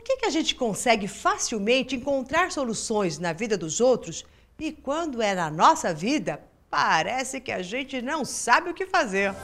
Por que, que a gente consegue facilmente encontrar soluções na vida dos outros e quando é na nossa vida, parece que a gente não sabe o que fazer?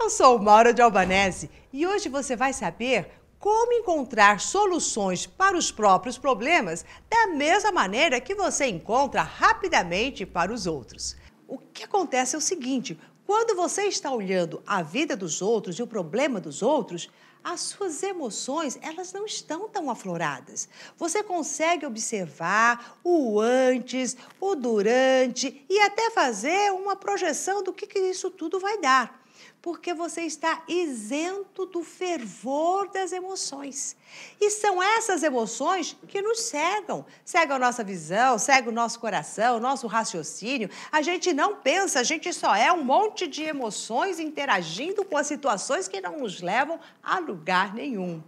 Eu sou Maura de Albanese e hoje você vai saber como encontrar soluções para os próprios problemas da mesma maneira que você encontra rapidamente para os outros. O que acontece é o seguinte: quando você está olhando a vida dos outros e o problema dos outros, as suas emoções elas não estão tão afloradas. Você consegue observar o antes, o durante e até fazer uma projeção do que, que isso tudo vai dar porque você está isento do fervor das emoções. E são essas emoções que nos cegam. Cegam a nossa visão, cegam o nosso coração, o nosso raciocínio. A gente não pensa, a gente só é um monte de emoções interagindo com as situações que não nos levam a lugar nenhum.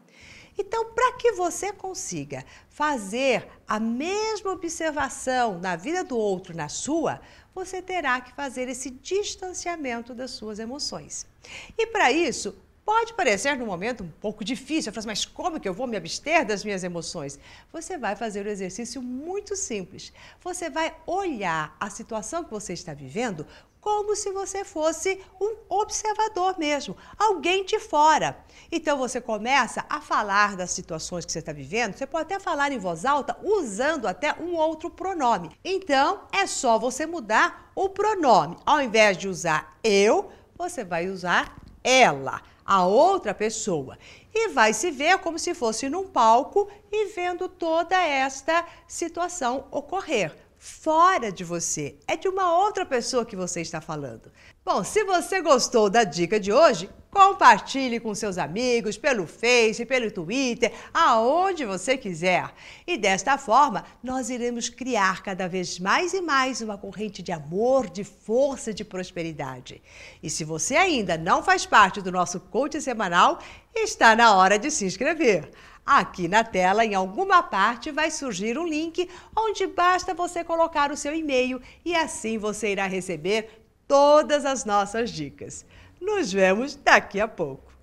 Então, para que você consiga fazer a mesma observação na vida do outro, na sua, você terá que fazer esse distanciamento das suas emoções. E para isso, Pode parecer no momento um pouco difícil, eu falo, mas como que eu vou me abster das minhas emoções? Você vai fazer um exercício muito simples. Você vai olhar a situação que você está vivendo como se você fosse um observador mesmo, alguém de fora. Então você começa a falar das situações que você está vivendo, você pode até falar em voz alta usando até um outro pronome. Então é só você mudar o pronome. Ao invés de usar eu, você vai usar ela, a outra pessoa. E vai se ver como se fosse num palco e vendo toda esta situação ocorrer fora de você. É de uma outra pessoa que você está falando. Bom, se você gostou da dica de hoje, compartilhe com seus amigos pelo Face, pelo Twitter, aonde você quiser. E desta forma, nós iremos criar cada vez mais e mais uma corrente de amor, de força e de prosperidade. E se você ainda não faz parte do nosso coach semanal, está na hora de se inscrever. Aqui na tela, em alguma parte, vai surgir um link onde basta você colocar o seu e-mail e assim você irá receber todas as nossas dicas. Nos vemos daqui a pouco.